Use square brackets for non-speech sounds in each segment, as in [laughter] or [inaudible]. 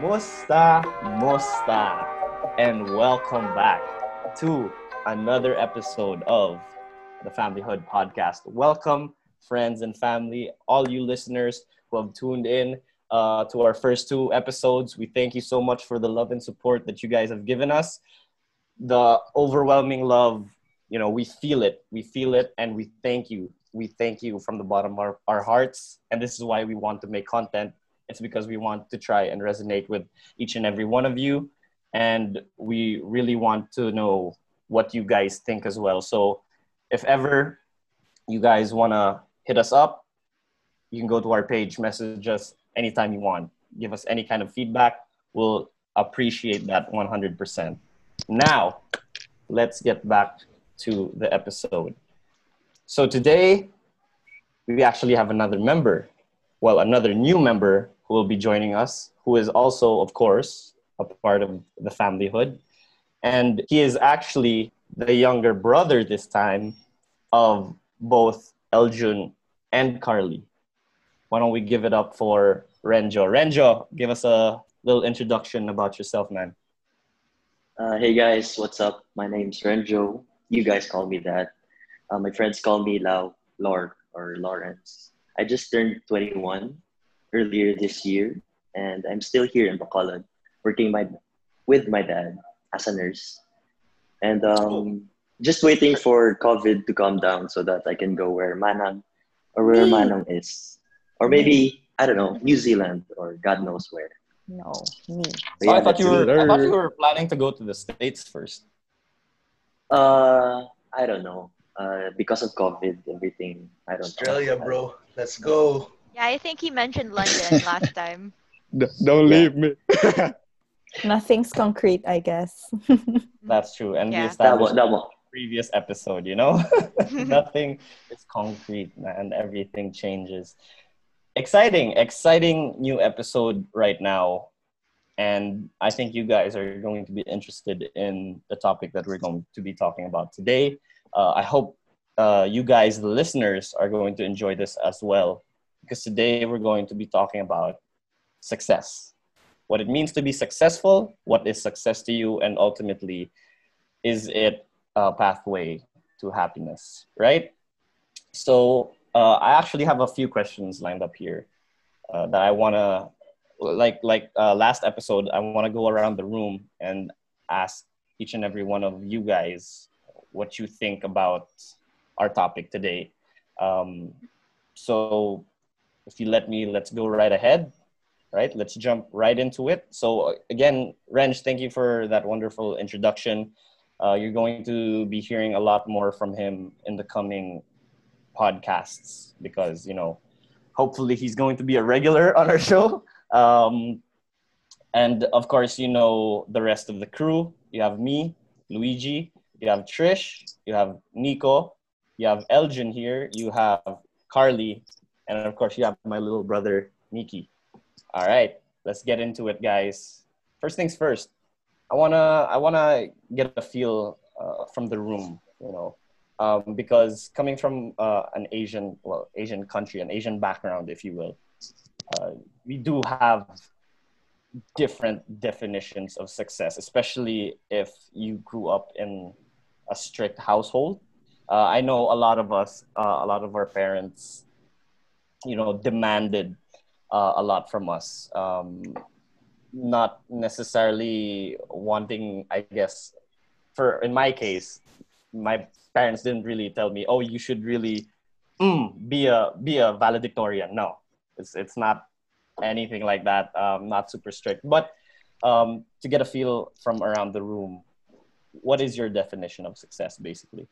Musta, Musta, and welcome back to another episode of the Familyhood podcast. Welcome, friends and family, all you listeners who have tuned in uh, to our first two episodes. We thank you so much for the love and support that you guys have given us. The overwhelming love, you know, we feel it. We feel it, and we thank you. We thank you from the bottom of our, our hearts. And this is why we want to make content. It's because we want to try and resonate with each and every one of you. And we really want to know what you guys think as well. So if ever you guys want to hit us up, you can go to our page, message us anytime you want. Give us any kind of feedback. We'll appreciate that 100%. Now, let's get back to the episode. So today, we actually have another member. Well, another new member who will be joining us, who is also, of course, a part of the familyhood. And he is actually the younger brother this time of both Eljun and Carly. Why don't we give it up for Renjo? Renjo, give us a little introduction about yourself, man. Uh, hey guys, what's up? My name's Renjo. You guys call me that. Uh, my friends call me Lau, Lord, or Lawrence. I just turned 21 earlier this year, and I'm still here in Bacolod, working my with my dad as a nurse, and um, just waiting for COVID to calm down so that I can go where Manang or where Me. Manang is, or maybe I don't know New Zealand or God knows where. No, me. But So I thought you were it. I thought you were planning to go to the States first. Uh, I don't know. Uh, because of COVID, everything. I don't Australia, know. bro. Let's go. Yeah, I think he mentioned London [laughs] last time. Don't Yeah. leave me. [laughs] Nothing's concrete, I guess. [laughs] That's true. And we Yeah. That established one, that one. previous episode, you know? Nothing is concrete and everything changes. Exciting, exciting new episode right now. And I think you guys are going to be interested in the topic that we're going to be talking about today. Uh, I hope uh, you guys, the listeners, are going to enjoy this as well. Because today we're going to be talking about success what it means to be successful, what is success to you, and ultimately, is it a pathway to happiness, right? So, uh, I actually have a few questions lined up here uh, that I want to, like, like uh, last episode, I want to go around the room and ask each and every one of you guys what you think about our topic today. Um, so, if you let me, let's go right ahead right? Let's jump right into it. So again, Renj, thank you for that wonderful introduction. Uh, you're going to be hearing a lot more from him in the coming podcasts because you know, hopefully he's going to be a regular [laughs] on our show. Um, and of course, you know the rest of the crew. You have me, Luigi. You have Trish. You have Nico. You have Elgin here. You have Carly, and of course, you have my little brother Nikki. All right, let's get into it, guys. First things first. I wanna I wanna get a feel uh, from the room, you know, um, because coming from uh, an Asian well Asian country, an Asian background, if you will, uh, we do have different definitions of success, especially if you grew up in a strict household. Uh, I know a lot of us, uh, a lot of our parents, you know, demanded uh, a lot from us. Um, not necessarily wanting, I guess, for in my case, my parents didn't really tell me, "Oh, you should really mm, be a be a valedictorian." No, it's it's not anything like that. Um, not super strict, but um, to get a feel from around the room, what is your definition of success, basically?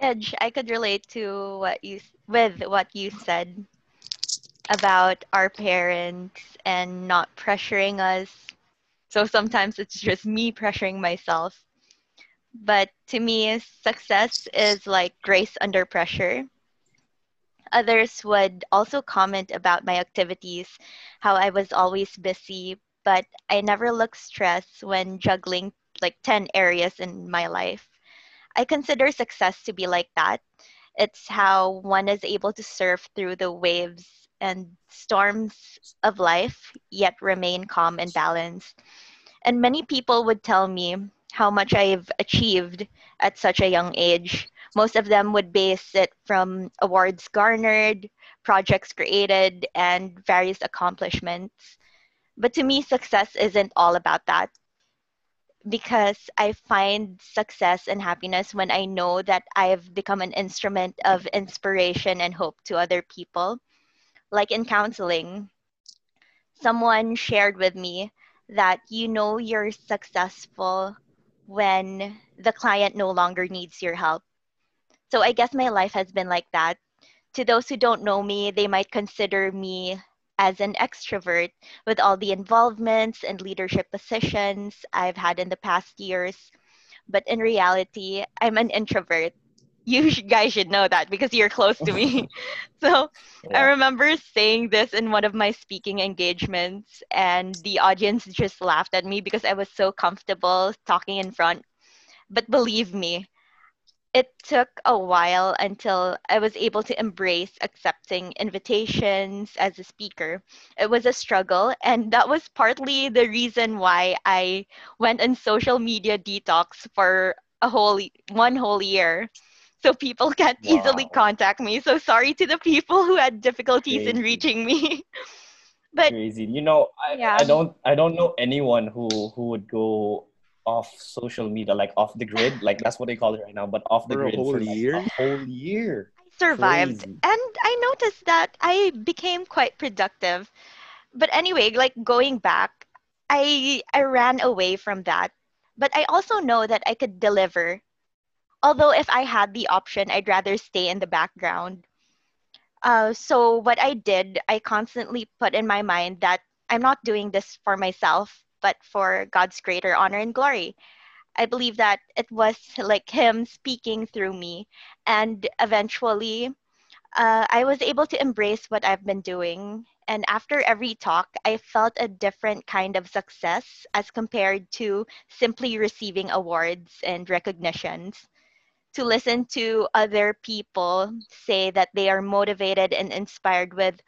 Edge, I could relate to what you with what you said about our parents and not pressuring us. So sometimes it's just me pressuring myself. But to me, success is like grace under pressure. Others would also comment about my activities, how I was always busy, but I never looked stressed when juggling like 10 areas in my life. I consider success to be like that. It's how one is able to surf through the waves and storms of life, yet remain calm and balanced. And many people would tell me how much I've achieved at such a young age. Most of them would base it from awards garnered, projects created, and various accomplishments. But to me, success isn't all about that because I find success and happiness when I know that I've become an instrument of inspiration and hope to other people. Like in counseling, someone shared with me that you know you're successful when the client no longer needs your help. So I guess my life has been like that. To those who don't know me, they might consider me as an extrovert with all the involvements and leadership positions I've had in the past years. But in reality, I'm an introvert. [laughs] You guys should know that because you're close to me. [laughs] [laughs] so Yeah. I remember saying this in one of my speaking engagements, and the audience just laughed at me because I was so comfortable talking in front. But believe me, it took a while until I was able to embrace accepting invitations as a speaker. It was a struggle, and that was partly the reason why I went on social media detox for a whole one whole year. So people can't [laughs] easily contact me. So sorry to the people who had difficulties in reaching me. [laughs] but crazy. You know, I, Yeah. I don't I don't know anyone who who would go off social media, like off the grid, like that's what they call it right now, but off the For a whole for like year? a whole year. I survived. Crazy. And I noticed that I became quite productive. But anyway, like going back, I I ran away from that. But I also know that I could deliver. Although if I had the option, I'd rather stay in the background. Uh, so what I did, I constantly put in my mind that I'm not doing this for myself, but for God's greater honor and glory. I believe that it was like Him speaking through me, and eventually, uh, I was able to embrace what I've been doing. And after every talk, I felt a different kind of success as compared to simply receiving awards and recognitions to listen to other people say that they are motivated and inspired with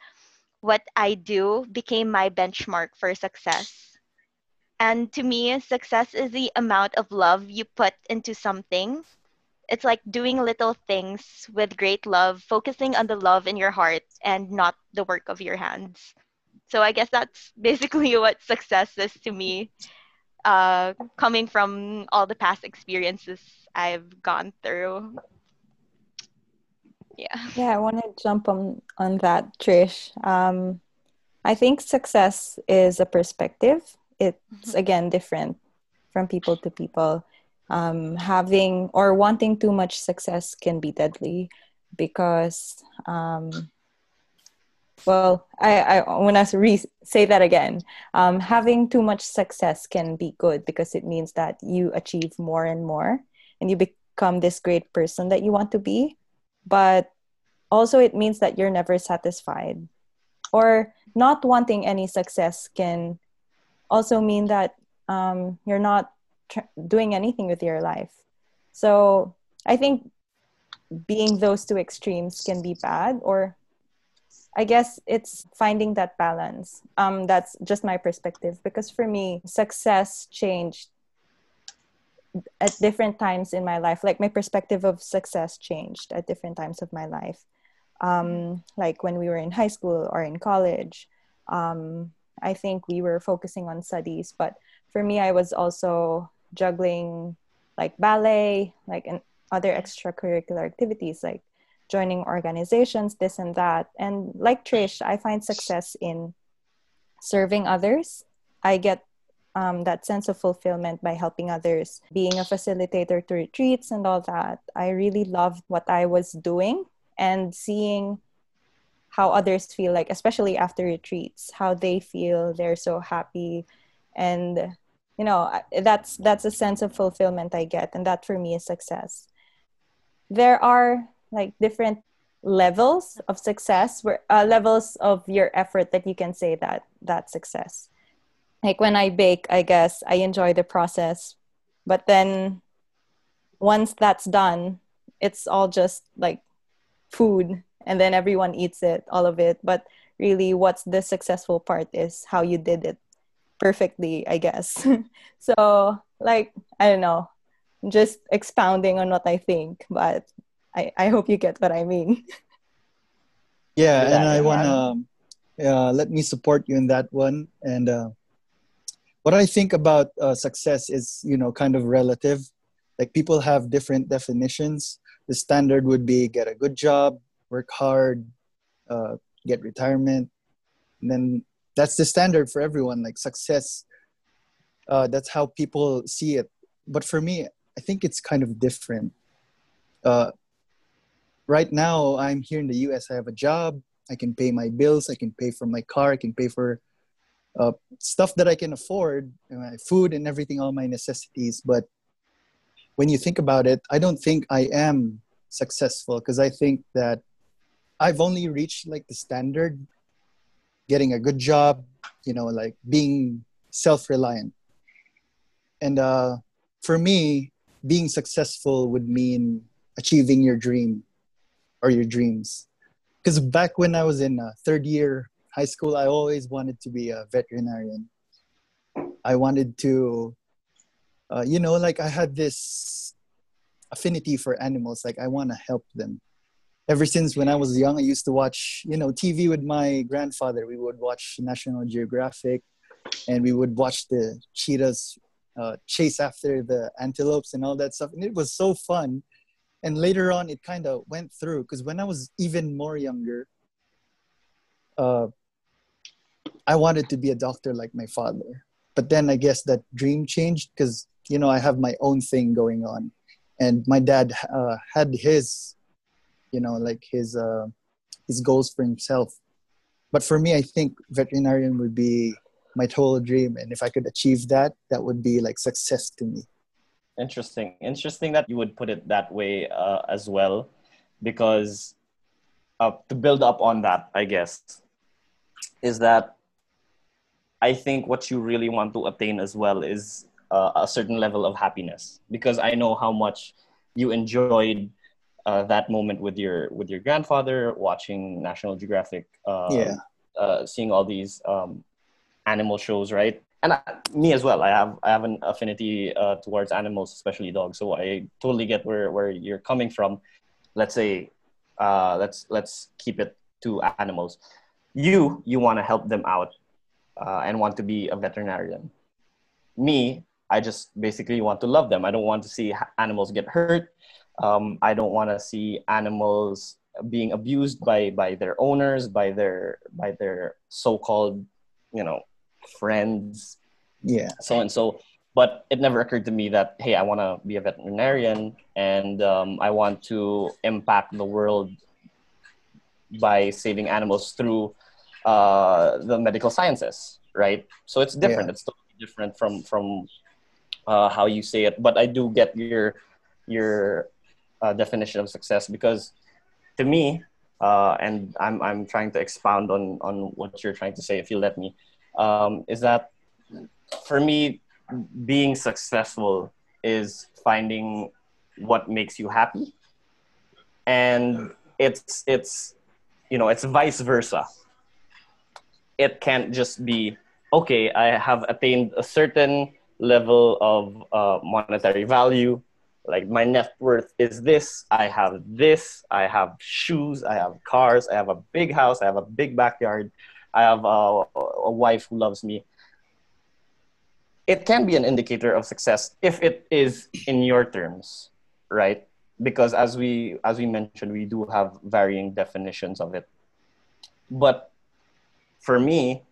what I do became my benchmark for success. And to me, success is the amount of love you put into something. It's like doing little things with great love, focusing on the love in your heart and not the work of your hands. So I guess that's [laughs] basically what success is to me, uh, coming from all the past experiences I've gone through. Yeah. Yeah, I want to jump on on that, Trish. Um, I think success is a perspective. It's again different from people to people. Um, having or wanting too much success can be deadly because, um, well, I, I want to re- say that again. Um, having too much success can be good because it means that you achieve more and more and you become this great person that you want to be. But also it means that you're never satisfied or not wanting any success can also mean that um, you're not tr- doing anything with your life. So i think being those two extremes can be bad or i guess it's finding that balance. Um, that's just my perspective because for me success changed at different times in my life. Like my perspective of success changed at different times of my life. Um, like when we were in high school or in college. Um, i think we were focusing on studies but for me i was also juggling like ballet like and other extracurricular activities like joining organizations this and that. And like trish i find success in serving others. I get um, that sense of fulfillment by helping others being a facilitator to retreats and all that. I really loved what i was doing and seeing how others feel like especially after retreats how they feel they're so happy. And you know that's that's a sense of fulfillment i get and that for me is success. There are like different levels of success where uh, levels of your effort that you can say that that success. Like when i bake i guess i enjoy the process but then once that's done it's all just like food and then everyone eats it all of it but really what's the successful part is how you did it perfectly i guess [laughs] so like i don't know just expounding on what i think but i i hope you get what i mean [laughs] Yeah, and I want to uh, let me support you in that one. And uh, what I think about uh, success is, you know, kind of relative. Like people have different definitions. The standard would be get a good job, work hard, uh, get retirement, and then that's the standard for everyone. Like success, uh, that's how people see it. But for me, I think it's kind of different. Uh, right now i'm here in the us i have a job i can pay my bills i can pay for my car i can pay for uh, stuff that i can afford my food and everything all my necessities but when you think about it i don't think i am successful because i think that i've only reached like the standard getting a good job you know like being self-reliant and uh, for me being successful would mean achieving your dream or your dreams. Because back when I was in uh, third year high school, I always wanted to be a veterinarian. I wanted to, uh, you know, like I had this affinity for animals. Like I want to help them. Ever since when I was young, I used to watch, you know, TV with my grandfather. We would watch National Geographic, and we would watch the cheetahs uh, chase after the antelopes and all that stuff. And it was so fun and later on it kind of went through because when i was even more younger uh, i wanted to be a doctor like my father but then i guess that dream changed because you know i have my own thing going on and my dad uh, had his you know like his uh, his goals for himself. But for me i think veterinarian would be my total dream. And if i could achieve that that would be like success to me. Interesting. Interesting that you would put it that way uh, as well, because uh, to build up on that, I guess, is that I think what you really want to attain as well is uh, a certain level of happiness, because I know how much you enjoyed uh, that moment with your with your grandfather watching National Geographic, uh, Yeah. uh, seeing all these um, animal shows, right? and I, me as well. I have I have an affinity uh, towards animals, especially dogs. So I totally get where where you're coming from. Let's say, uh, let's let's keep it to animals. You you want to help them out uh, and want to be a veterinarian. Me, I just basically want to love them. I don't want to see animals get hurt. Um, I don't want to see animals being abused by by their owners, by their by their so-called, you know, friends, yeah so and so. But it never occurred to me that hey, I want to be a veterinarian and um, I want to impact the world by saving animals through uh, the medical sciences, right? So it's different. Yeah. It's totally different from from uh, how you say it. But I do get your your uh, definition of success because to me, uh, and I'm I'm trying to expound on on what you're trying to say, if you let me, um, is that for me, being successful is finding what makes you happy, and it's it's you know it's vice versa. It can't just be okay. I have attained a certain level of uh, monetary value like my net worth is this i have this i have shoes i have cars i have a big house i have a big backyard i have a, a wife who loves me. It can be an indicator of success if it is in your terms right? Because as we as we mentioned we do have varying definitions of it. But for me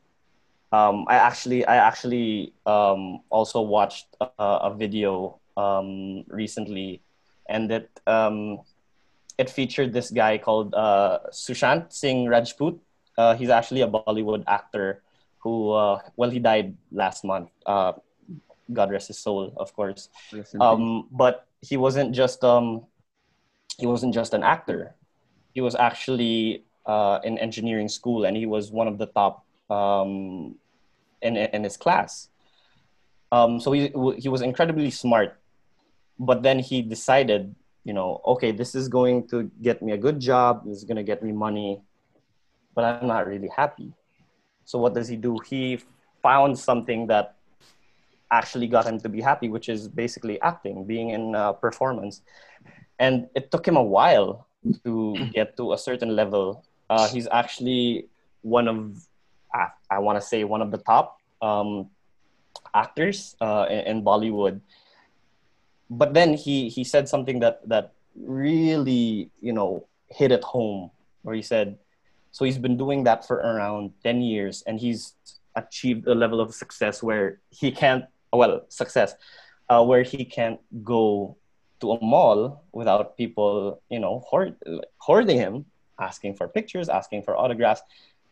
um, i actually i actually um, also watched a, a video um, recently, and it um, it featured this guy called uh, Sushant Singh Rajput. Uh, he's actually a Bollywood actor who, uh, well, he died last month. Uh, God rest his soul, of course. Um, but he wasn't just um, he wasn't just an actor. He was actually uh, in engineering school, and he was one of the top um, in in his class. Um, so he he was incredibly smart, but then he decided you know, okay, this is going to get me a good job, this is going to get me money, but I'm not really happy. So what does he do? He found something that actually got him to be happy, which is basically acting, being in uh, performance. And it took him a while to [clears throat] get to a certain level. Uh, he's actually one of, I, I want to say, one of the top um, actors uh, in, in Bollywood but then he he said something that that really you know hit at home where he said so he's been doing that for around 10 years and he's achieved a level of success where he can't well success uh, where he can't go to a mall without people you know hoard, hoarding him asking for pictures asking for autographs.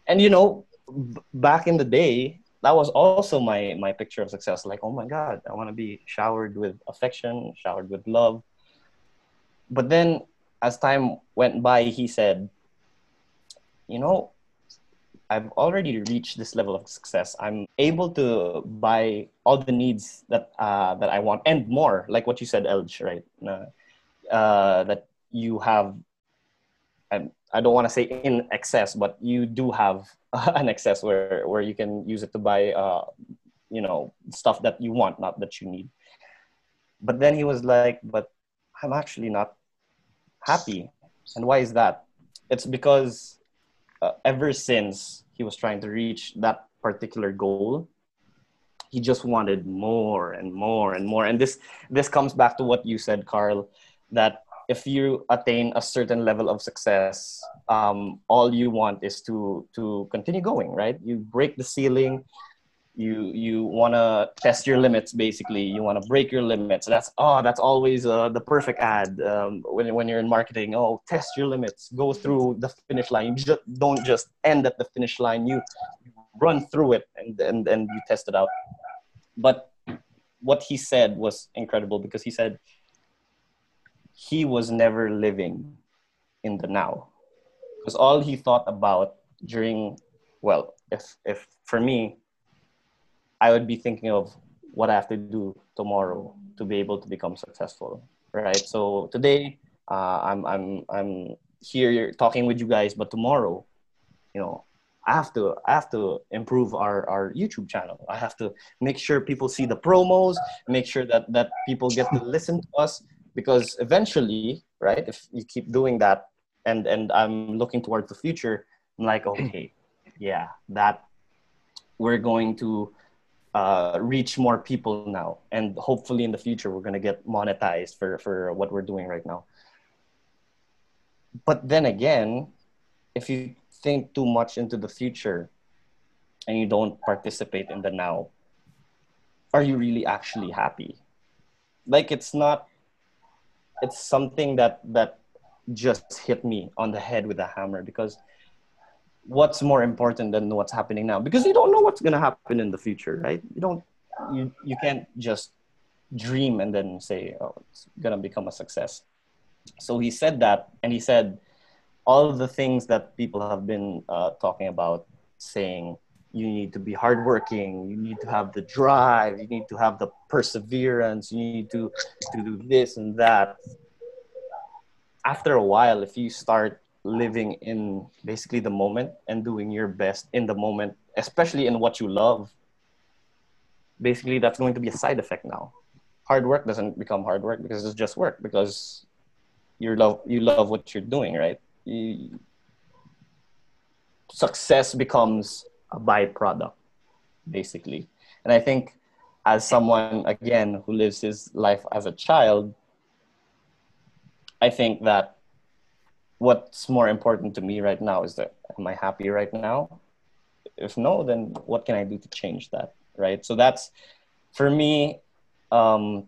And you know b- back in the day that was also my my picture of success. Like oh my god i want to be showered with affection showered with love. But then as time went by he said you know i've already reached this level of success. I'm able to buy all the needs that uh, that i want and more like what you said elge right? Uh, uh, that you have and I don't want to say in excess, but you do have [laughs] an excess where where you can use it to buy, uh, you know, stuff that you want, not that you need. But then he was like, "But I'm actually not happy, and why is that? It's because uh, ever since he was trying to reach that particular goal, he just wanted more and more and more. And this this comes back to what you said, Carl, that if you attain a certain level of success, um, all you want is to to continue going, right? You break the ceiling. You you want to test your limits. Basically, you want to break your limits. That's oh, that's always uh, the perfect ad um, when when you're in marketing. Oh, test your limits. Go through the finish line. You just don't just end at the finish line. You run through it and and and you test it out. But what he said was incredible because he said he was never living in the now because all he thought about during well if if for me i would be thinking of what i have to do tomorrow to be able to become successful right so today uh, i'm i'm i'm here talking with you guys but tomorrow you know I have to I have to improve our, our YouTube channel. I have to make sure people see the promos, make sure that that people get to listen to us, because eventually right if you keep doing that and and i'm looking towards the future i'm like [clears throat] okay yeah that we're going to uh, reach more people now. And hopefully in the future we're going to get monetized for for what we're doing right now. But then again if you think too much into the future and you don't participate in the now are you really actually happy? Like it's not it's something that that just hit me on the head with a hammer because what's more important than what's happening now? Because you don't know what's going to happen in the future right? You don't you you can't just dream and then say oh it's going to become a success. So he said that and he said all the things that people have been uh, talking about saying you need to be hardworking. You need to have the drive. You need to have the perseverance. You need to to do this and that. After a while if you start living in basically the moment and doing your best in the moment especially in what you love basically that's going to be a side effect now. Hard work doesn't become hard work because it's just work because you love you love what you're doing right? You, success becomes a byproduct, basically. And I think as someone, again, who lives his life as a child, I think that what's more important to me right now is that am I happy right now? If no, then what can I do to change that? Right. So that's for me, um,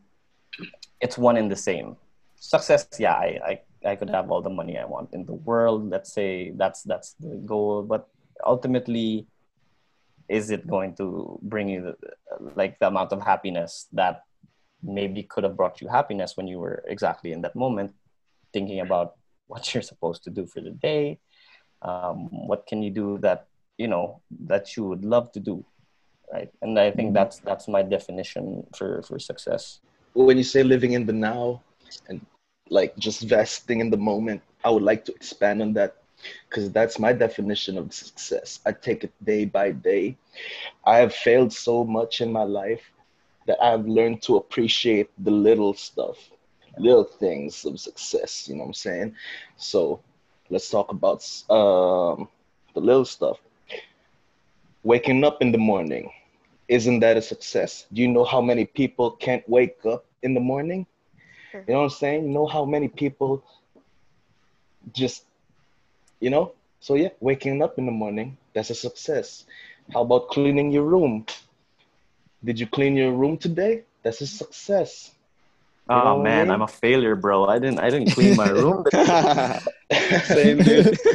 it's one and the same. Success, yeah, I, I, I could have all the money I want in the world. Let's say that's that's the goal. But ultimately, is it going to bring you the, like the amount of happiness that maybe could have brought you happiness when you were exactly in that moment thinking about what you're supposed to do for the day um, what can you do that you know that you would love to do right and i think mm-hmm. that's that's my definition for for success when you say living in the now and like just vesting in the moment. I would like to expand on that because that's my definition of success. I take it day by day. I have failed so much in my life that I've learned to appreciate the little stuff, little things of success. You know what I'm saying? So let's talk about um, the little stuff. Waking up in the morning, isn't that a success? Do you know how many people can't wake up in the morning? Sure. You know what I'm saying? You know how many people just, you know? So yeah, waking up in the morning, that's a success. How about cleaning your room? Did you clean your room today? That's a success. You Oh what I man, mean? I'm a failure, bro. I didn't I didn't clean my room. [laughs] Same, dude. [laughs]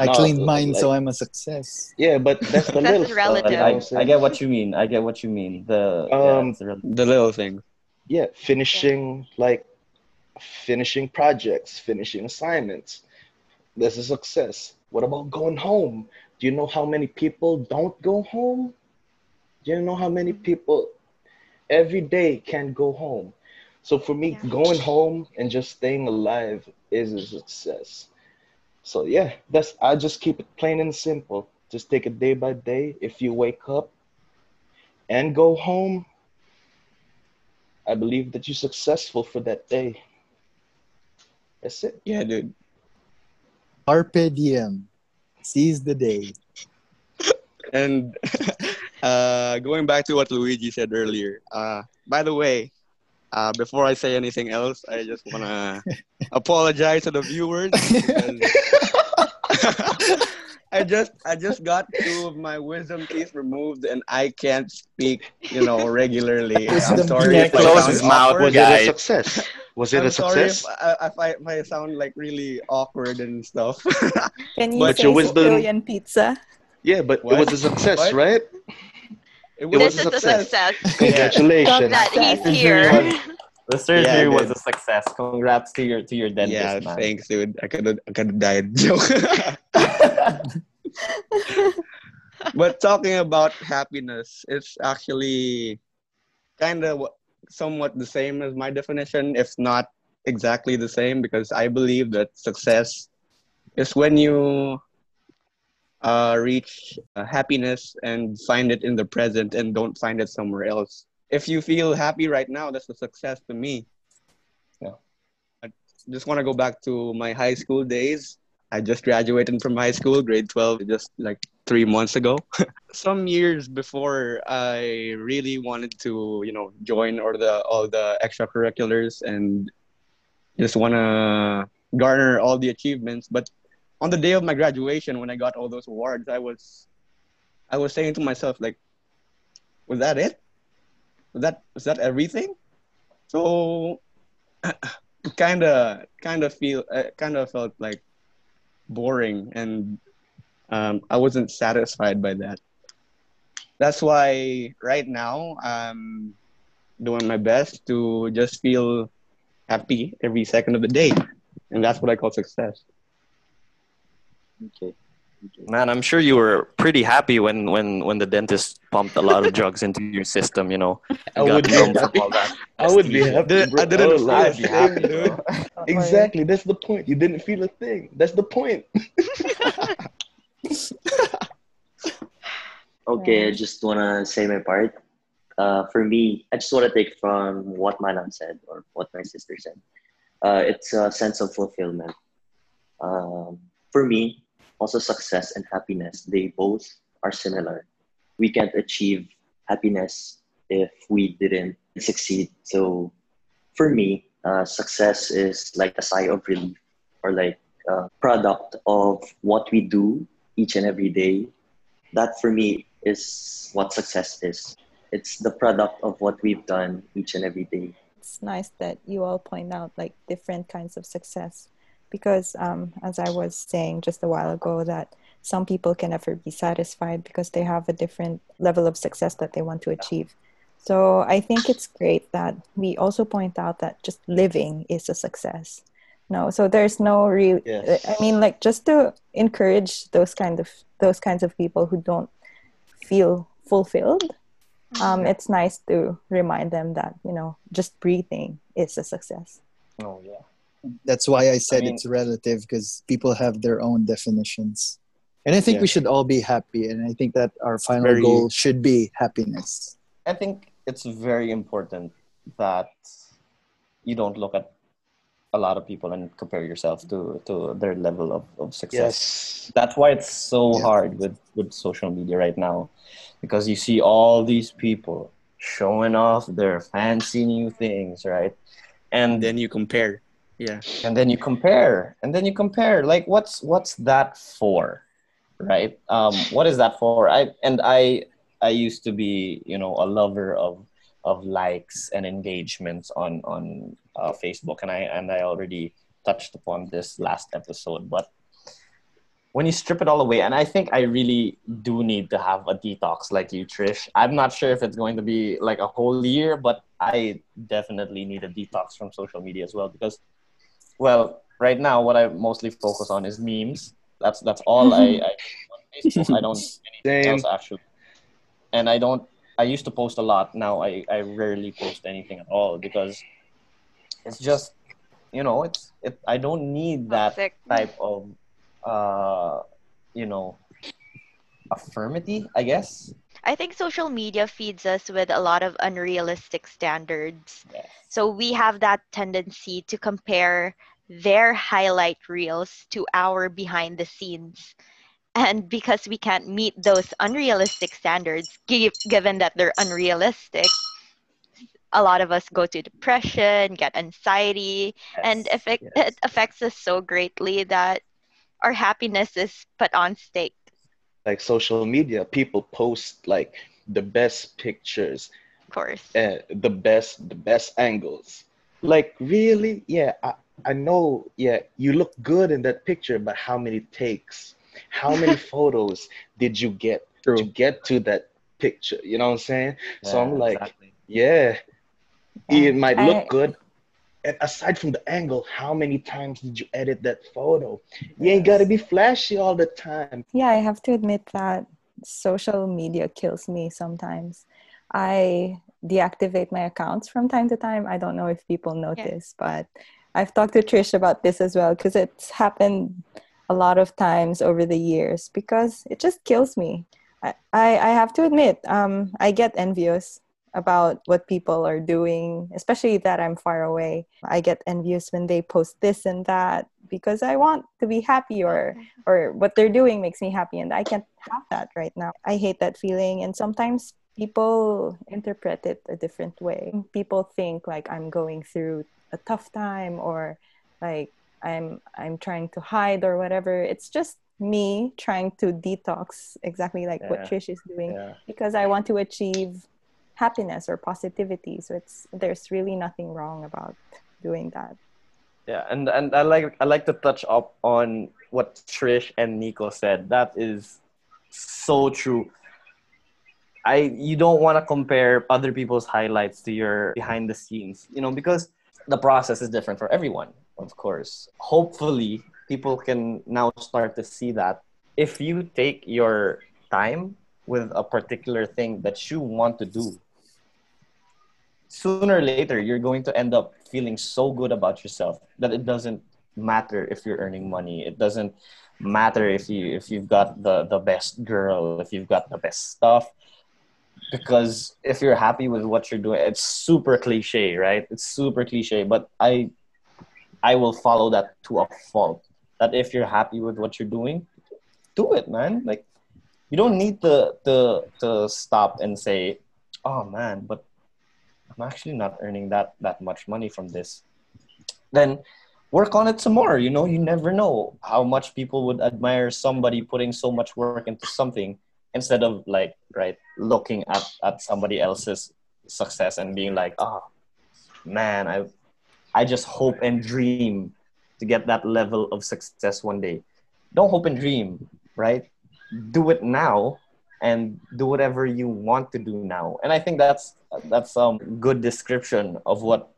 I No, cleaned like- mine, so I'm a success. yeah, but that's the Success little is stuff. relative. I, I'm I, get what you mean. I get what you mean. The Um, it's real- the little things. yeah finishing like finishing projects finishing assignments that's a success what about going home do you know how many people don't go home do you know how many people every day can't go home so for me Yeah. going home and just staying alive is a success so yeah that's i just keep it plain and simple just take it day by day if you wake up and go home I believe that you're successful for that day. That's it. Yeah, dude. Carpe diem. Seize the day. And [laughs] uh, going back to what Luigi said earlier, uh, by the way, uh, before I say anything else, I just want to [laughs] apologize to the viewers. [laughs] I just I just got two of my wisdom teeth removed and I can't speak, you know, regularly. I'm sorry teeth. if I Close his mouth, awkward. Was guys. it a success? Was it I'm a sorry success? if I, if, I, if I sound like really awkward and stuff. [laughs] Can you But say your wisdom- Sicilian pizza? Yeah, but What? it was a success, What? right? it This was is a a success. success [laughs] Congratulations. that he's here. The surgery Yeah, was a success. Congrats to your to your dentist, yeah, man. thanks, dude. I could have I could have died. [laughs] Joke. but talking about happiness, it's actually kind of somewhat the same as my definition, if not exactly the same, because I believe that success is when you uh, reach uh, happiness and find it in the present and don't find it somewhere else. If you feel happy right now, that's a success to me. Yeah. I just want to go back to my high school days. I just graduated from high school, grade 12, just like three months ago. [laughs] Some years before I really wanted to, you know, join or the all the extracurriculars and just want to garner all the achievements. But on the day of my graduation, when I got all those awards, I was, I was saying to myself, like, was that it? Was that was that everything? So, kind of, kind of feel, uh, kind of felt like boring and um, I wasn't satisfied by that. That's why right now I'm doing my best to just feel happy every second of the day, and that's what I call success. Okay. Man, I'm sure you were pretty happy when when when the dentist pumped a lot of drugs into your system. You know, [laughs] I got would be happy. I would be happy. Bro. I didn't feel like a I'd be to thing, happy, dude. bro. Don't worry. [laughs] Exactly. That's the point. You didn't feel a thing. That's the point. [laughs] [laughs] Okay, I just want to say my part. Uh, for me, I just want to take from what my mom said or what my sister said. Uh, it's a sense of fulfillment. Um, for me, also success and happiness, they both are similar. We can't achieve happiness if we didn't succeed. So for me, uh, success is like a sigh of relief or like a product of what we do each and every day that for me is what success is. It's the product of what we've done each and every day. it's nice that you all point out like different kinds of success because um, as i was saying just a while ago that some people can never be satisfied because they have a different level of success that they want to achieve so i think it's great that we also point out that just living is a success no so there's no real Yes. i mean like just to encourage those kind of those kinds of people who don't feel fulfilled um, it's nice to remind them that you know just breathing is a success Oh yeah. That's why I said mean- it's relative because people have their own definitions. And I think Yeah. we should all be happy. And I think that our final Very- goal should be happiness. I think it's very important that you don't look at a lot of people and compare yourself to, to their level of, of success. Yes. That's why it's so Yeah. hard with, with social media right now because you see all these people showing off their fancy new things, right? And And then you compare. Yeah. and then you compare and then you compare like what's what's that for right um what is that for i and i i used to be you know a lover of of likes and engagements on on uh, facebook and i and i already touched upon this last episode but when you strip it all away and i think i really do need to have a detox like you trish i'm not sure if it's going to be like a whole year but i definitely need a detox from social media as well because well, right now what I mostly focus on is memes. That's that's all I, [laughs] I. I don't anything Same. else actually. And I don't I used to post a lot. Now I, I rarely post anything at all because it's just you know, it's it I don't need that type of uh you know affirmity, I guess. I think social media feeds us with a lot of unrealistic standards. Yes. So we have that tendency to compare their highlight reels to our behind the scenes. And because we can't meet those unrealistic standards, gi- given that they're unrealistic, a lot of us go to depression, get anxiety, and Yes, affect, yes. it affects us so greatly that our happiness is put on stake. Like social media, people post like the best pictures, Of course. uh, the best the best angles. Like really, yeah, I, I know, yeah, you look good in that picture, but how many takes, how many [laughs] photos did you get to get to that picture? You know what I'm saying? so I'm like, exactly. yeah, Yeah, it might I- look good. And aside from the angle, how many times did you edit that photo? You ain't gotta be flashy all the time. Yeah, I have to admit that social media kills me sometimes. I deactivate my accounts from time to time. I don't know if people notice, but I've talked to Trish about this as well because it's happened a lot of times over the years because it just kills me. I, I, I have to admit, um, I get envious about what people are doing, especially that I'm far away. I get envious when they post this and that because I want to be happy or or what they're doing makes me happy and I can't have that right now. I hate that feeling and sometimes people interpret it a different way. People think like I'm going through a tough time or like I'm I'm trying to hide or whatever. It's just me trying to detox exactly like what Trish is doing Yeah. because I want to achieve happiness or positivity. So it's there's really nothing wrong about doing that. Yeah, and and I like I like to touch up on what Trish and Nico said. That is so true. I you don't want to compare other people's highlights to your behind the scenes, you know, because the process is different for everyone, of course. Hopefully, people can now start to see that if you take your time with a particular thing that you want to do, sooner or later you're going to end up feeling so good about yourself that it doesn't matter if you're earning money. It doesn't matter if you if you've got the the best girl if you've got the best stuff. Because if you're happy with what you're doing it's super cliche right? It's super cliche but i i will follow that to a fault. That if you're happy with what you're doing do it man. Like you don't need to to to stop and say oh man but i'm actually not earning that that much money from this. Then work on it some more you know? You never know how much people would admire somebody putting so much work into something instead of like right looking at at somebody else's success and being like oh man i i just hope and dream to get that level of success one day. Don't hope and dream right? Do it now and do whatever you want to do now. And i think that's that's um good description of what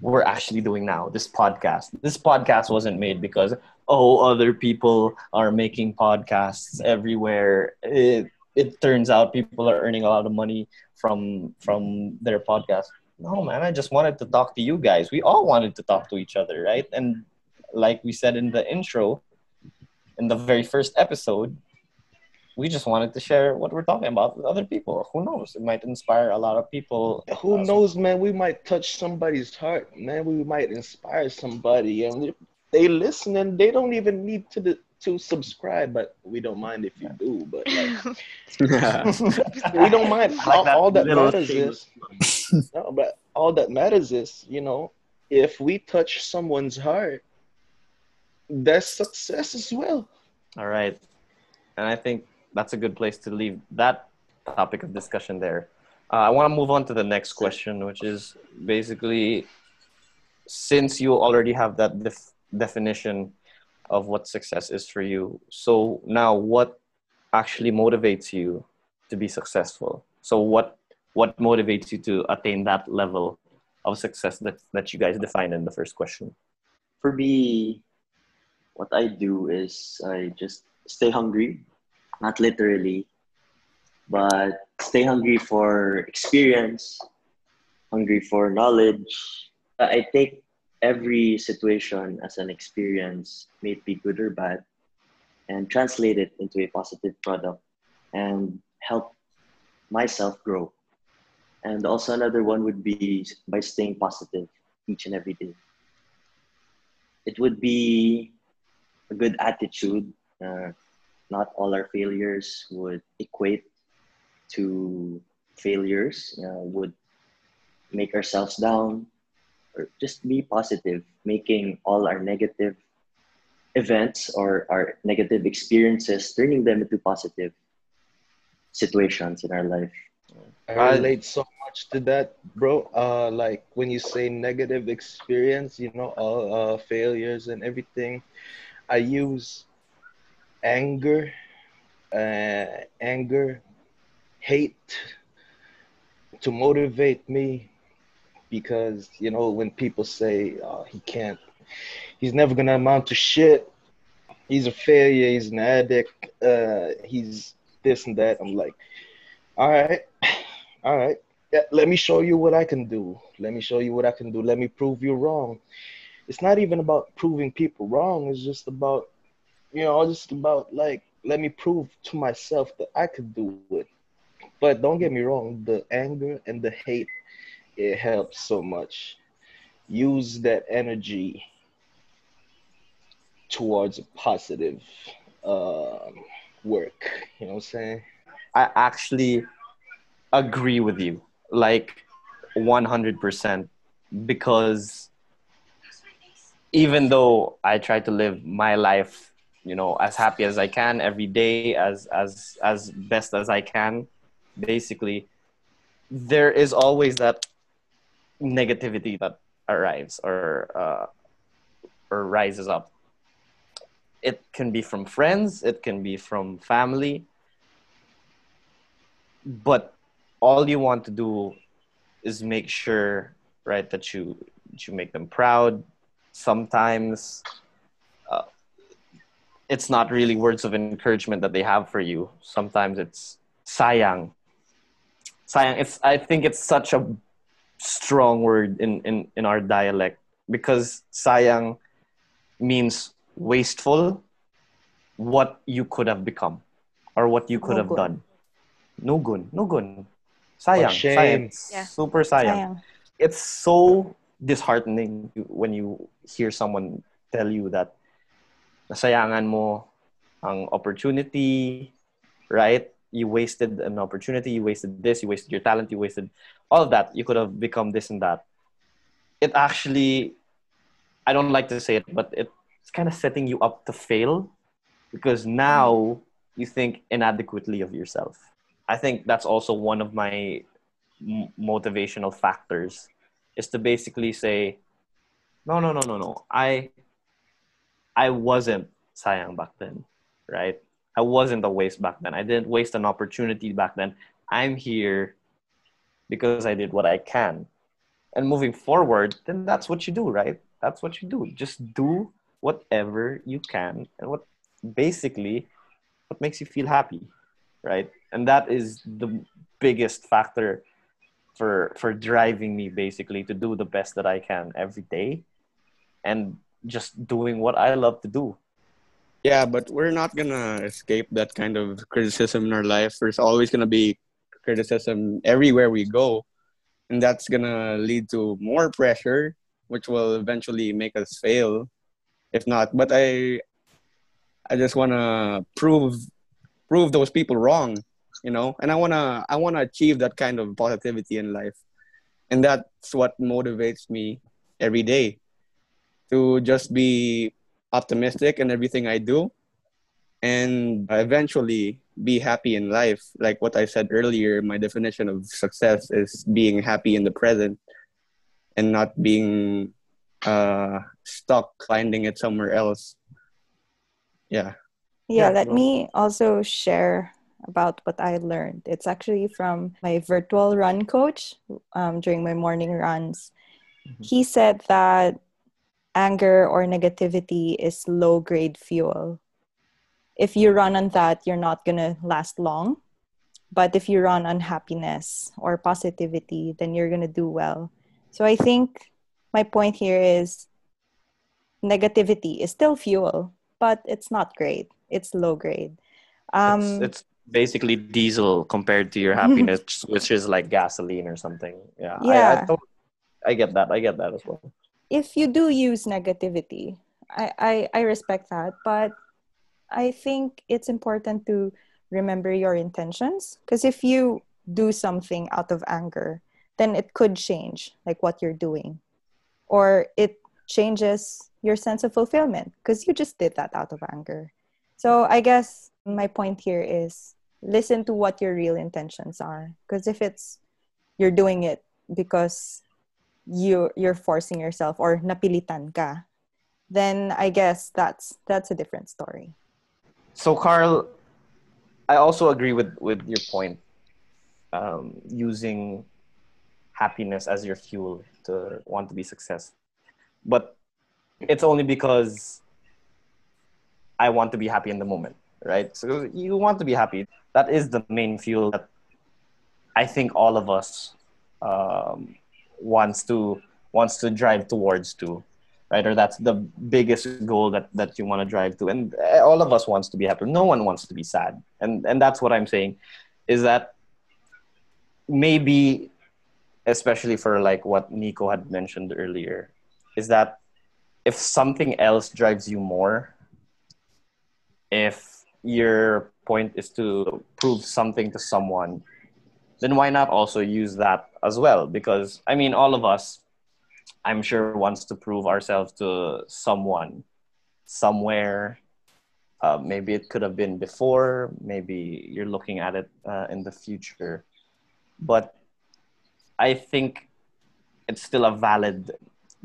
we're actually doing now this podcast. This podcast wasn't made because oh other people are making podcasts everywhere. It, it turns out people are earning a lot of money from from their podcast No, man, I just wanted to talk to you guys. We all wanted to talk to each other, right? And like we said in the intro, in the very first episode, we just wanted to share what we're talking about with other people. Who knows? It might inspire a lot of people. Who knows, man? We might touch somebody's heart, man. We might inspire somebody, and they listen, and they don't even need to the, to subscribe, but we don't mind if you do. But like, [laughs] [laughs] we don't mind. [laughs] like all, that all that matters is, [laughs] no, but all that matters is, you know, if we touch someone's heart, that's success as well. All right. And I think that's a good place to leave that topic of discussion there. Uh, I want to move on to the next question, which is basically since you already have that def- definition of what success is for you, so now what actually motivates you to be successful? So, what, what motivates you to attain that level of success that, that you guys defined in the first question? For me, what I do is I just stay hungry, not literally, but stay hungry for experience, hungry for knowledge. I take every situation as an experience, may it be good or bad, and translate it into a positive product and help myself grow. And also another one would be by staying positive each and every day. It would be a good attitude. Uh, not all our failures would equate to failures, uh, would make ourselves down, or just be positive, making all our negative events or our negative experiences, turning them into positive situations in our life. I relate so much to that, bro. Uh, like when you say negative experience, you know, all uh, failures and everything. I use anger, uh, anger, hate to motivate me because you know when people say oh, he can't, he's never gonna amount to shit. He's a failure. He's an addict. Uh, he's this and that. I'm like, all right, [laughs] all right. Yeah, let me show you what I can do. Let me show you what I can do. Let me prove you wrong. It's not even about proving people wrong. It's just about, you know, just about like, let me prove to myself that I could do it. But don't get me wrong, the anger and the hate, it helps so much. Use that energy towards a positive um, work. You know what I'm saying? I actually agree with you, like 100%, because even though I try to live my life, you know, as happy as I can every day, as as as best as I can, basically, there is always that negativity that arrives or uh, or rises up. It can be from friends, it can be from family, but all you want to do is make sure right that you that you make them proud. Sometimes uh, it's not really words of encouragement that they have for you. Sometimes it's sayang. Sayang it's i think it's such a strong word in in in our dialect because sayang means wasteful what you could have become or what you could No have good. done. No gun no gun sayang shame. sayang Yeah. super sayang Sayang. it's so disheartening when you hear someone tell you that nasayangan mo ang opportunity, right? You wasted an opportunity, you wasted this, you wasted your talent, you wasted all of that. You could have become this and that. It actually, I don't like to say it, but it's kind of setting you up to fail because now you think inadequately of yourself. I think that's also one of my m- motivational factors is to basically say, no, no, no, no, no. I, I wasn't sayang back then, right? I wasn't a waste back then. I didn't waste an opportunity back then. I'm here because I did what I can. And moving forward, then that's what you do, right? That's what you do. Just do whatever you can and what basically what makes you feel happy, right? And that is the biggest factor for for driving me basically to do the best that I can every day and just doing what I love to do. Yeah, but we're not gonna escape that kind of criticism in our life. There's always gonna be criticism everywhere we go, and that's gonna lead to more pressure, which will eventually make us fail, if not. But I, I just wanna prove, prove those people wrong, you know, and I wanna, I wanna achieve that kind of positivity in life, and that's what motivates me every day, to just be optimistic in everything I do and eventually be happy in life. Like what I said earlier, my definition of success is being happy in the present and not being uh, stuck finding it somewhere else. Yeah. Yeah, Yeah, let me also share about what I learned. It's actually from my virtual run coach um, during my morning runs. Mhm. He said that anger or negativity is low grade fuel. If you run on that, you're not going to last long. But if you run on happiness or positivity, then you're going to do well. So I think my point here is negativity is still fuel, but it's not great. It's low grade. Um, it's, it's basically diesel compared to your [laughs] happiness, which is like gasoline or something. Yeah, I, I, Yeah. I get that. I get that as well. if you do use negativity, I, I, I respect that, but I think it's important to remember your intentions because if you do something out of anger, then it could change like what you're doing, or it changes your sense of fulfillment because you just did that out of anger. So I guess my point here is listen to what your real intentions are because if it's you're doing it because you you're forcing yourself or napilitan ka then i guess that's that's a different story So, Carl, I also agree with with your point. Um, using happiness as your fuel to want to be success, but it's only because I want to be happy in the moment, right? So you want to be happy. That is the main fuel that I think all of us um, wants to wants to drive towards to right or that's the biggest goal that that you want to drive to and uh, all of us wants to be happy no one wants to be sad and and that's what i'm saying is that maybe especially for like what nico had mentioned earlier is that if something else drives you more if your point is to prove something to someone then why not also use that as well? Because i mean all of us i'm sure wants to prove ourselves to someone somewhere. Uh, maybe it could have been before. Maybe you're looking at it uh, in the future. But i think it's still a valid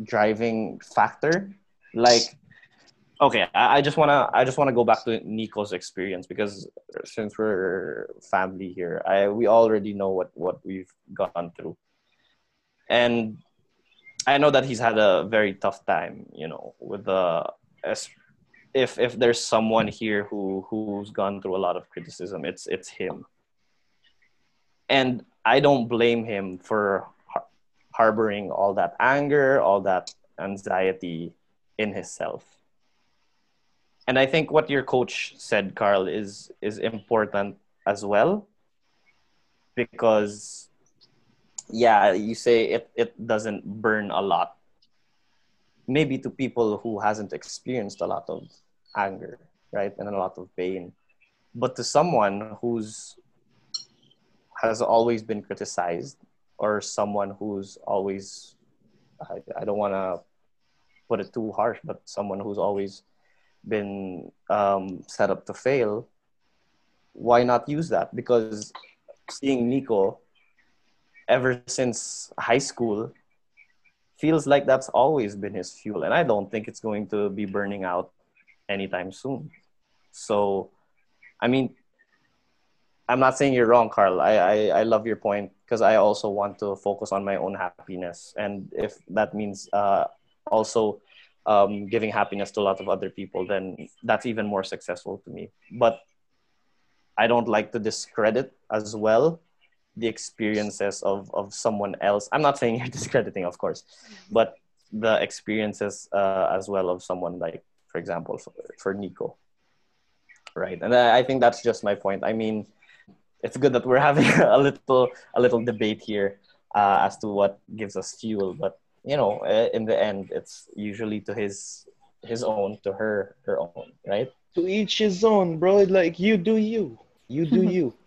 driving factor. Like okay i, I just want to i just want to go back to nico's experience because since we're family here i we already know what what we've gone through. And i know that he's had a very tough time you know with the if if there's someone here who who's gone through a lot of criticism it's it's him. And i don't blame him for har- harboring all that anger all that anxiety in himself and i think what your coach said carl is is important as well. Because yeah you say it it doesn't burn a lot. Maybe to people who hasn't experienced a lot of anger right and a lot of pain. But to someone who's has always been criticized or someone who's always i, I don't want to put it too harsh but someone who's always been um, set up to fail why not use that? Because seeing nico ever since high school feels like that's always been his fuel and i don't think it's going to be burning out anytime soon. So i mean i'm not saying you're wrong carl. I i, I love your point because i also want to focus on my own happiness. And if that means uh, also um, giving happiness to a lot of other people then that's even more successful to me. But i don't like to discredit as well the experiences of of someone else. I'm not saying [laughs] you're discrediting of course but the experiences uh, as well of someone like for example for, for nico. Right. And I, I think that's just my point. I mean it's good that we're [laughs] having a little a little debate here uh, as to what gives us fuel but you know uh, in the end it's usually to his his own to her her own right To each his own, bro. Like you do you. You do [laughs] you.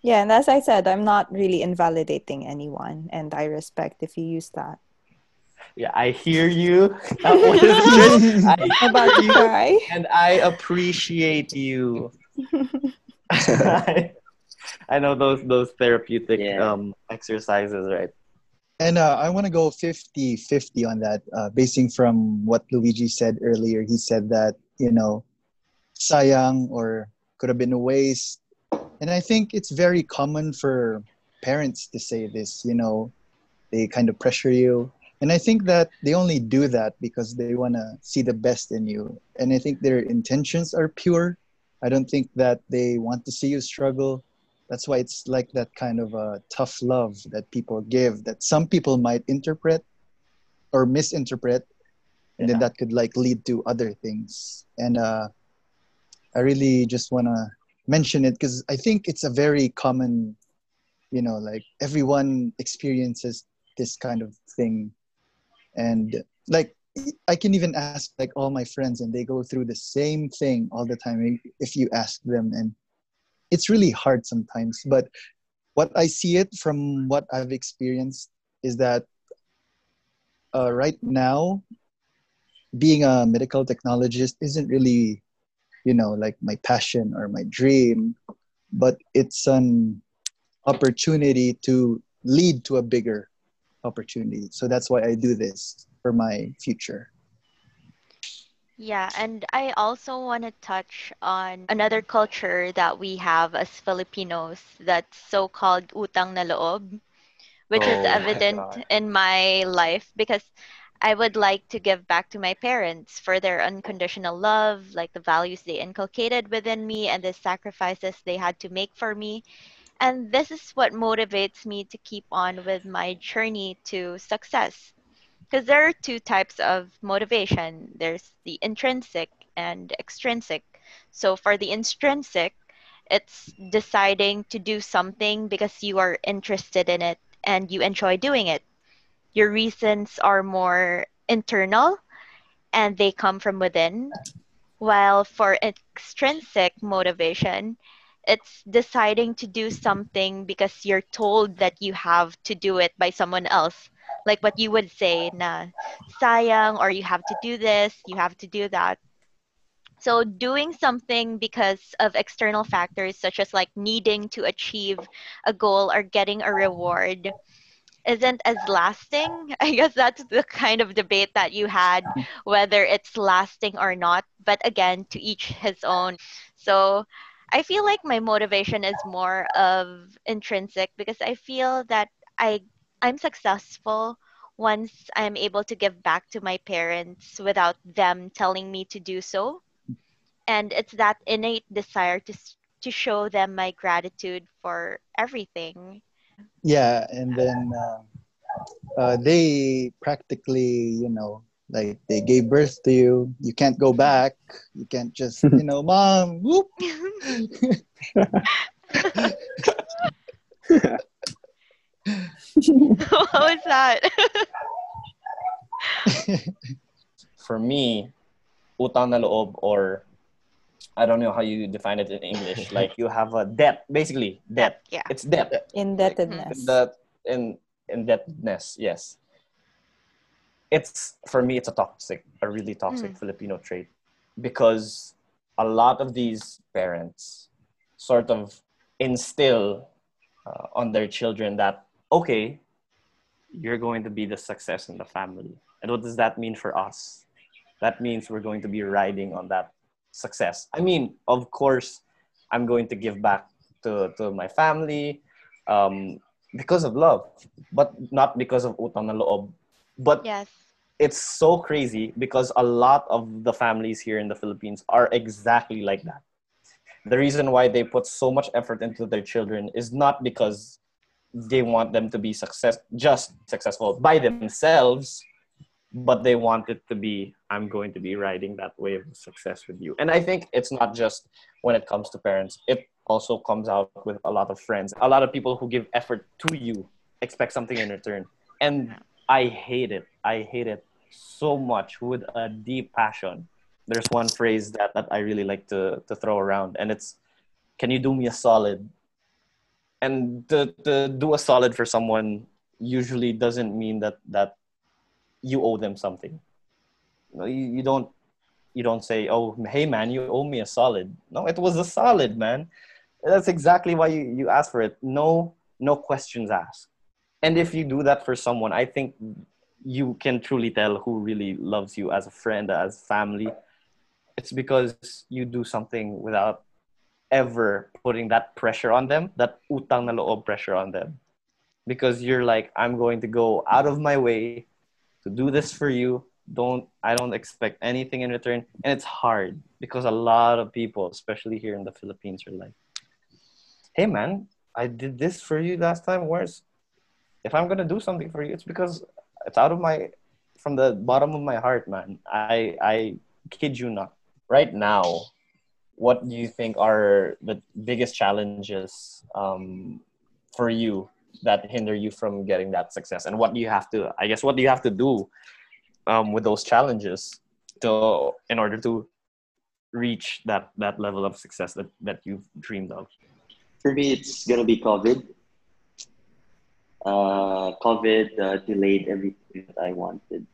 Yeah, and as I said, I'm not really invalidating anyone, and I respect if you use that. yeah i hear you [laughs] That was just- I [laughs] about you, cry. and i appreciate you I, I know those those therapeutic Yeah. um exercises right And uh, I want to go 50 50 on that, uh, basing from what Luigi said earlier. He said that, you know, sayang or could have been a waste. And I think it's very common for parents to say this, you know, they kind of pressure you. And I think that they only do that because they want to see the best in you. And I think their intentions are pure. I don't think that they want to see you struggle that's why it's like that kind of a tough love that people give that some people might interpret or misinterpret and then that could like lead to other things. And uh i really just want to mention it because i think it's a very common you know like everyone experiences this kind of thing. And like i can even ask like all my friends and they go through the same thing all the time if you ask them and it's really hard sometimes but what i see it from what i've experienced is that uh, right now being a medical technologist isn't really you know like my passion or my dream but it's an opportunity to lead to a bigger opportunity. So that's why i do this for my future Yeah, and I also want to touch on another culture that we have as Filipinos that's so-called utang na loob, which is Oh my evident God. in my life because I would like to give back to my parents for their unconditional love, like the values they inculcated within me and the sacrifices they had to make for me. And this is what motivates me to keep on with my journey to success because there are two types of motivation. There's the intrinsic and extrinsic. So for the intrinsic it's deciding to do something because you are interested in it and you enjoy doing it. Your reasons are more internal and they come from within. While for extrinsic motivation it's deciding to do something because you're told that you have to do it by someone else like what you would say na sayang or you have to do this you have to do that. So doing something because of external factors such as like needing to achieve a goal or getting a reward isn't as lasting. [laughs] I guess that's the kind of debate that you had whether it's lasting or not but again to each his own. So i feel like my motivation is more of intrinsic because i feel that i i'm successful once i'm able to give back to my parents without them telling me to do so. And it's that innate desire to to show them my gratitude for everything. Yeah and then uh, uh, they practically you know like they gave birth to you. You can't go back. You can't just [laughs] you know mom whoop [laughs] [laughs] [laughs] what was that [laughs] for me, utang na loob or I don't know how you define it in English. [laughs] like you have a debt, basically debt. yeah It's debt. Indebtedness. The in indebtedness, yes. It's for me, it's a toxic, a really toxic Mm. Filipino trait because a lot of these parents sort of instill uh, on their children that okay, you're going to be the success in the family, and what does that mean for us? That means we're going to be riding on that success. I mean, of course, I'm going to give back to, to my family um, because of love, but not because of utang na loob. But yes it's so crazy because a lot of the families here in the Philippines are exactly like that. The reason why they put so much effort into their children is not because they want them to be success just successful by themselves but they want it to be i'm going to be riding that wave of success with you. And i think it's not just when it comes to parents. It also comes out with a lot of friends. A lot of people who give effort to you expect something in return. And i hate it. I hate it so much with a deep passion. There's one phrase that, that i really like to, to throw around and it's can you do me a solid and to, to do a solid for someone usually doesn't mean that that you owe them something. You, you don't you don't say oh hey man you owe me a solid. No it was a solid man. That's exactly why you, you ask for it. No no questions asked. And if you do that for someone i think you can truly tell who really loves you as a friend as family. It's because you do something without ever putting that pressure on them, that utang na loob pressure on them. Because you're like, I'm going to go out of my way to do this for you. Don't I don't expect anything in return. And it's hard because a lot of people, especially here in the Philippines, are like, Hey man, I did this for you last time. Where's if I'm gonna do something for you, it's because it's out of my from the bottom of my heart, man. I I kid you not. Right now, what do you think are the biggest challenges um, for you that hinder you from getting that success? And what do you have to i guess what do you have to do um, with those challenges to in order to reach that that level of success that, that you've dreamed of? For me it's gonna be covid. Uh, covid uh, delayed everything that i wanted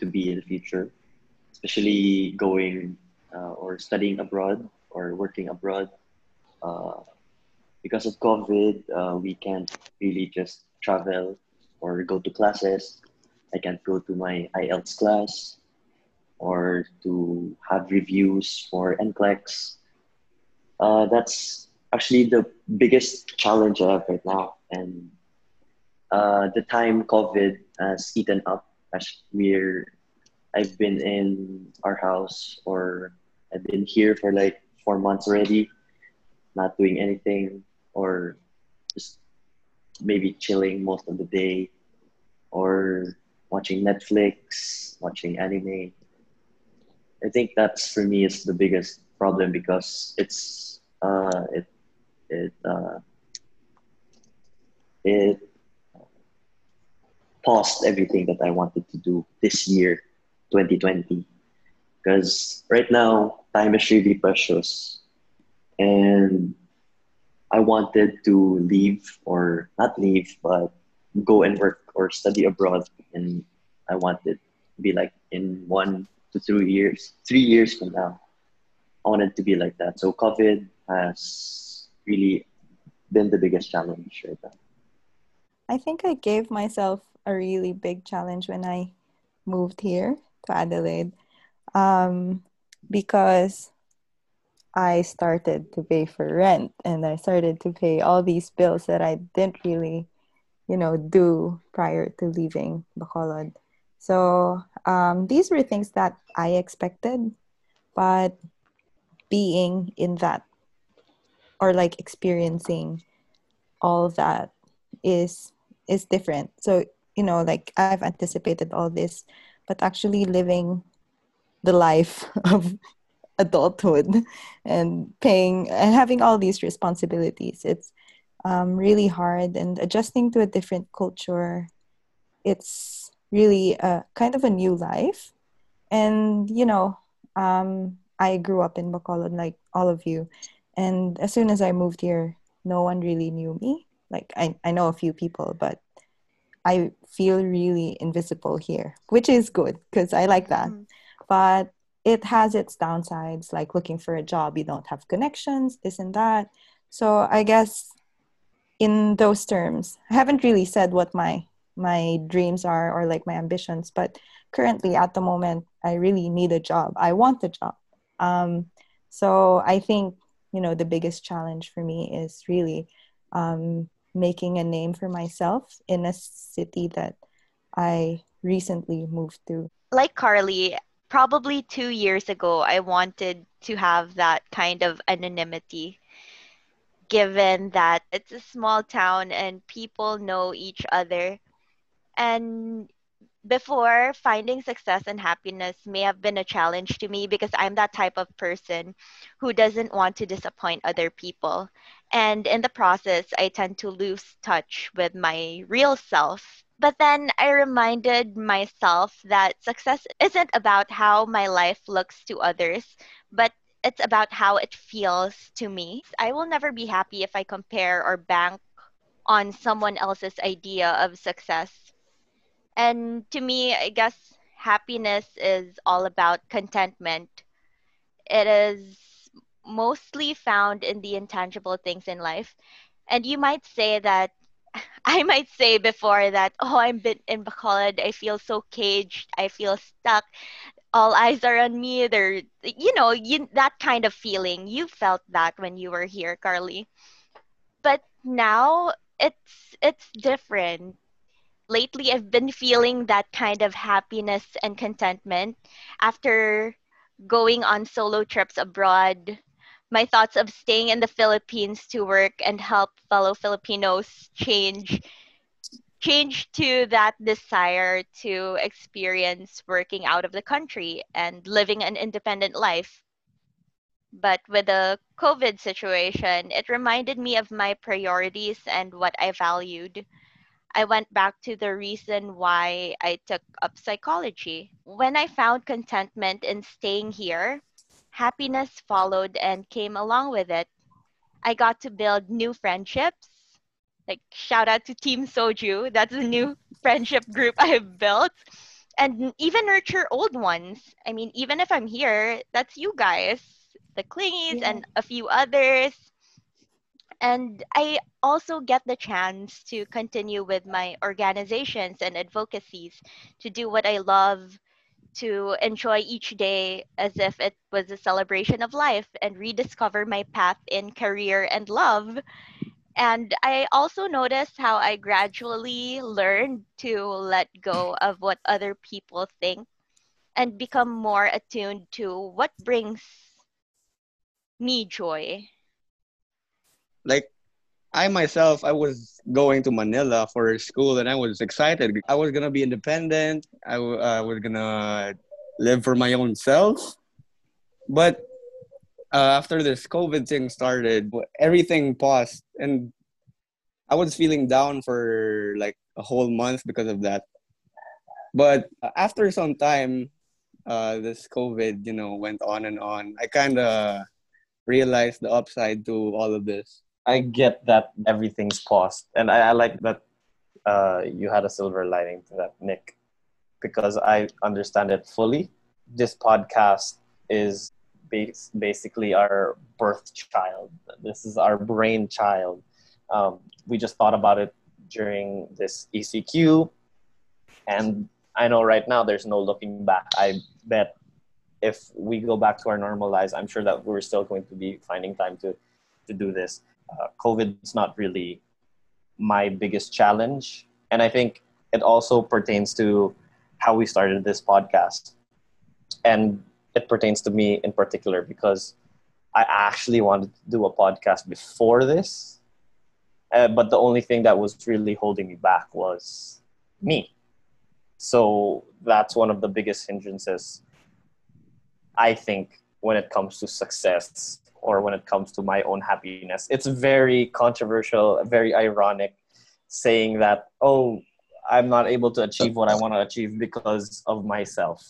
to be in the future especially going or studying abroad or working abroad. Uh, because of COVID, uh, we can't really just travel or go to classes. I can't go to my IELTS class or to have reviews for NCLEX. Uh, that's actually the biggest challenge I have right now. And uh, the time COVID has eaten up as we're I've been in our house or I've been here for like four months already, not doing anything or just maybe chilling most of the day or watching Netflix, watching anime. I think that's for me is the biggest problem because it's uh, it it uh, it paused everything that I wanted to do this year 2020 because right now time is really precious. And i wanted to leave or not leave but go and work or study abroad. And i wanted to be like in one to three years three years from now i wanted to be like that. So covid has really been the biggest challenge right now. I think i gave myself a really big challenge when i moved here to Adelaide um, because I started to pay for rent and I started to pay all these bills that I didn't really, you know, do prior to leaving Bacolod. So um, these were things that I expected, but being in that or like experiencing all that is is different. So you know, like I've anticipated all this but actually living the life [laughs] of adulthood and paying and having all these responsibilities. It's um, really hard and adjusting to a different culture it's really a kind of a new life. And you know um, i grew up in bacolod like all of you and as soon as i moved here no one really knew me. Like i, I know a few people but I feel really invisible here, which is good because I like that. Mm. But it has its downsides, like looking for a job, you don't have connections, this and that. So I guess in those terms, I haven't really said what my my dreams are or like my ambitions, but currently at the moment, I really need a job. I want a job. Um, so I think you know the biggest challenge for me is really um, making a name for myself in a city that I recently moved to. Like Carly, probably two years ago, I wanted to have that kind of anonymity. given that it's a small town and people know each other. And before finding success and happiness may have been a challenge to me because I'm that type of person who doesn't want to disappoint other people. And in the process, I tend to lose touch with my real self. But then I reminded myself that success isn't about how my life looks to others, but it's about how it feels to me. I will never be happy if I compare or bank on someone else's idea of success and to me, I guess happiness is all about contentment. It is mostly found in the intangible things in life. And you might say that [laughs] I might say before that, oh, I'm bit in Bacolod. I feel so caged. I feel stuck. All eyes are on me. They're, you know, you, that kind of feeling. You felt that when you were here, Carly. But now it's it's different lately I've been feeling that kind of happiness and contentment after going on solo trips abroad. My thoughts of staying in the Philippines to work and help fellow Filipinos change change to that desire to experience working out of the country and living an independent life. But with the COVID situation, it reminded me of my priorities and what I valued. I went back to the reason why I took up psychology. When I found contentment in staying here, happiness followed and came along with it. I got to build new friendships. Like shout out to Team Soju, that's a new [laughs] friendship group [laughs] I've built. And even nurture old ones. I mean, even if I'm here, that's you guys, the clingies yeah. and a few others and I also get the chance to continue with my organizations and advocacies to do what I love, to enjoy each day as if it was a celebration of life and rediscover my path in career and love. And I also noticed how I gradually learned to let go of what other people think and become more attuned to what brings me joy like I myself, I was going to Manila for school and I was excited. I was to be independent. I uh, was going to live for my own self. But uh, after this COVID thing started, everything paused. And I was feeling down for like a whole month because of that. But after some time, uh, this COVID, you know, went on and on. I kind of realized the upside to all of this I get that everything's paused, and I, I like that uh, you had a silver lining to that, Nick, because I understand it fully. This podcast is bas- basically our birth child. This is our brain child. Um, we just thought about it during this ECQ, and I know right now there's no looking back. I bet if we go back to our normal lives, I'm sure that we're still going to be finding time to to do this uh, COVID is not really my biggest challenge. And I think it also pertains to how we started this podcast. And it pertains to me in particular because I actually wanted to do a podcast before this. Uh, but the only thing that was really holding me back was me. So that's one of the biggest hindrances, I think, when it comes to success or when it comes to my own happiness. It's very controversial, very ironic saying that, oh, I'm not able to achieve what I want to achieve because of myself.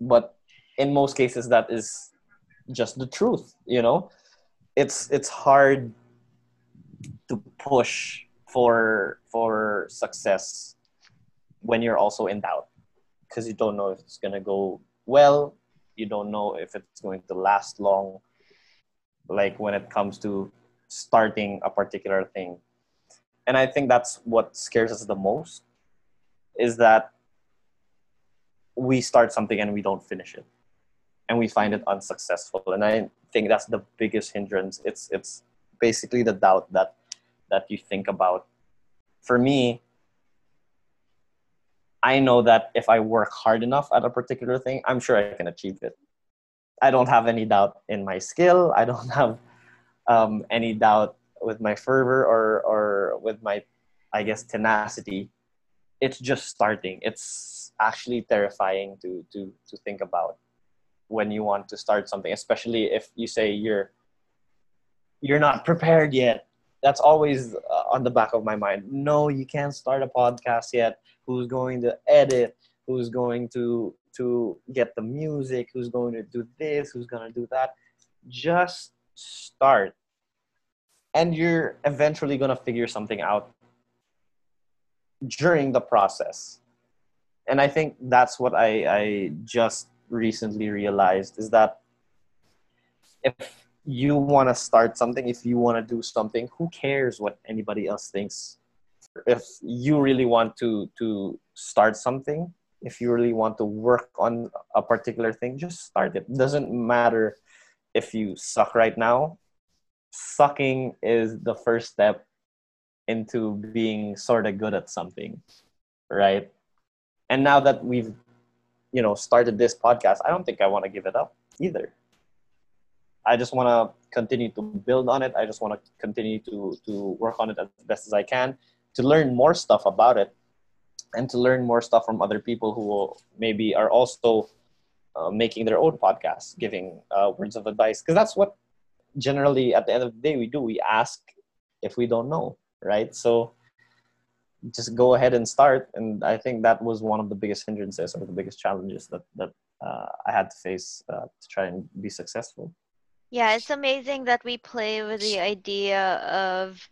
But in most cases, that is just the truth, you know? It's, it's hard to push for, for success when you're also in doubt because you don't know if it's going to go well you don't know if it's going to last long like when it comes to starting a particular thing. And i think that's what scares us the most is that we start something and we don't finish it. And we find it unsuccessful. And i think that's the biggest hindrance. It's it's basically the doubt that that you think about. For me i know that if i work hard enough at a particular thing i'm sure i can achieve it I don't have any doubt in my skill. I don't [laughs] have um, any doubt with my fervor or or with my I guess tenacity, it's just starting. It's actually terrifying to to to think about when you want to start something, especially if you say you're you're not prepared yet. That's always uh, on the back of my mind. No, you can't start a podcast yet. Who's going to edit? Who's going to to get the music? Who's going to do this? Who's going to do that? Just start. And you're eventually going to figure something out during the process. And I think that's what I, I just recently realized is that if you want to start something, if you want to do something, who cares what anybody else thinks? If you really want to to start something, if you really want to work on a particular thing, just start it. Doesn't matter if you suck right now. Sucking is the first step into being sort of good at something, right? And now that we've you know started this podcast, I don't think I want to give it up either. I just want to continue to build on it. I just want to continue to to work on it as best as I can to learn more stuff about it and to learn more stuff from other people who will maybe are also uh, making their own podcasts, giving uh, words of advice. Because that's what generally at the end of the day we do. We ask if we don't know, right? So just go ahead and start. And I think that was one of the biggest hindrances or the biggest challenges that that uh, I had to face uh, to try and be successful. Yeah, it's amazing that we play with the idea of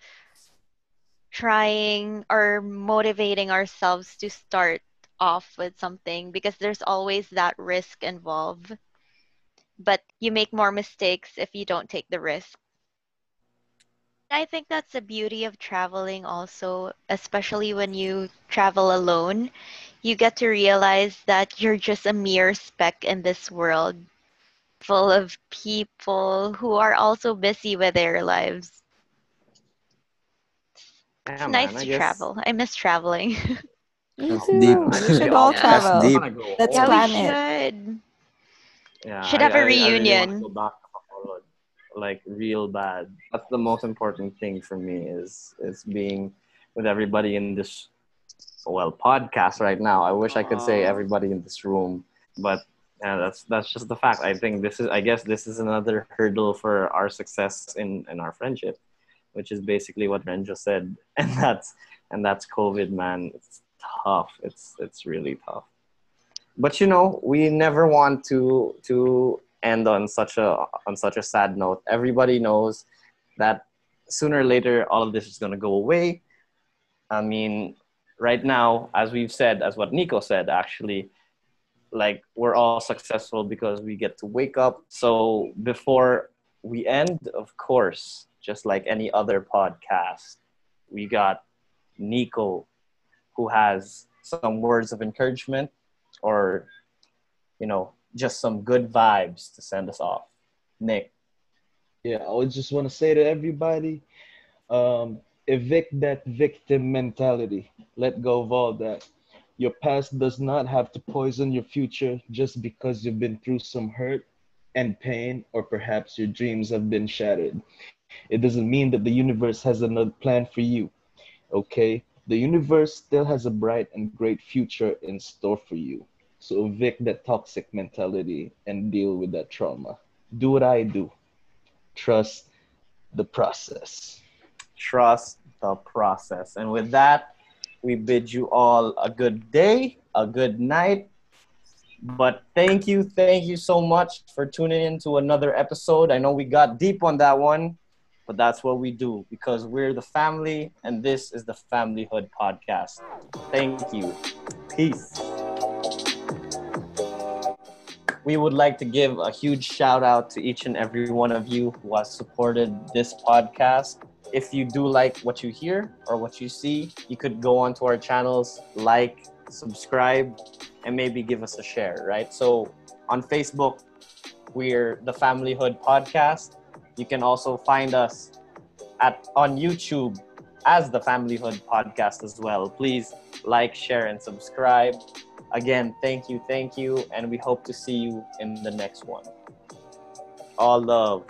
trying or motivating ourselves to start off with something because there's always that risk involved. But you make more mistakes if you don't take the risk. I think that's the beauty of traveling also, especially when you travel alone. You get to realize that you're just a mere speck in this world full of people who are also busy with their lives. It's Yeah, nice man, I to guess- travel. I miss traveling. [laughs] Me too. deep. We should all That's travel. deep. Let's yeah, plan we it. should. Yeah, Should I- have a I- I really want to reunion. go back to like real bad. That's the most important thing for me is is being with everybody in this well podcast right now. I wish I could say everybody in this room, but yeah, that's that's just the fact. I think this is I guess this is another hurdle for our success in in our friendship, which is basically what Ren just said, [laughs] and that's and that's COVID, man. It's tough. It's it's really tough. But you know we never want to to end on such a on such a sad note. Everybody knows that sooner or later all of this is going to go away. I mean right now as we've said as what nico said actually like we're all successful because we get to wake up. So before we end of course just like any other podcast we got nico who has some words of encouragement or you know just some good vibes to send us off nick Yeah, I would just want to say to everybody, um, evict that victim mentality. Let go of all that. Your past does not have to poison your future just because you've been through some hurt and pain, or perhaps your dreams have been shattered. It doesn't mean that the universe has another plan for you. Okay? The universe still has a bright and great future in store for you. So evict that toxic mentality and deal with that trauma. Do what I do trust the process. trust the process and with that we bid you all a good day a good night but thank you thank you so much for tuning in to another episode i know we got deep on that one but that's what we do because we're the family and this is the familyhood podcast thank you peace we would like to give a huge shout out to each and every one of you who has supported this podcast. If you do like what you hear or what you see, you could go onto our channels, like, subscribe, and maybe give us a share, right? So on Facebook, we're the Familyhood Podcast. You can also find us at on YouTube as the Familyhood Podcast as well. Please like, share, and subscribe. Again, thank you, thank you, and we hope to see you in the next one. All love.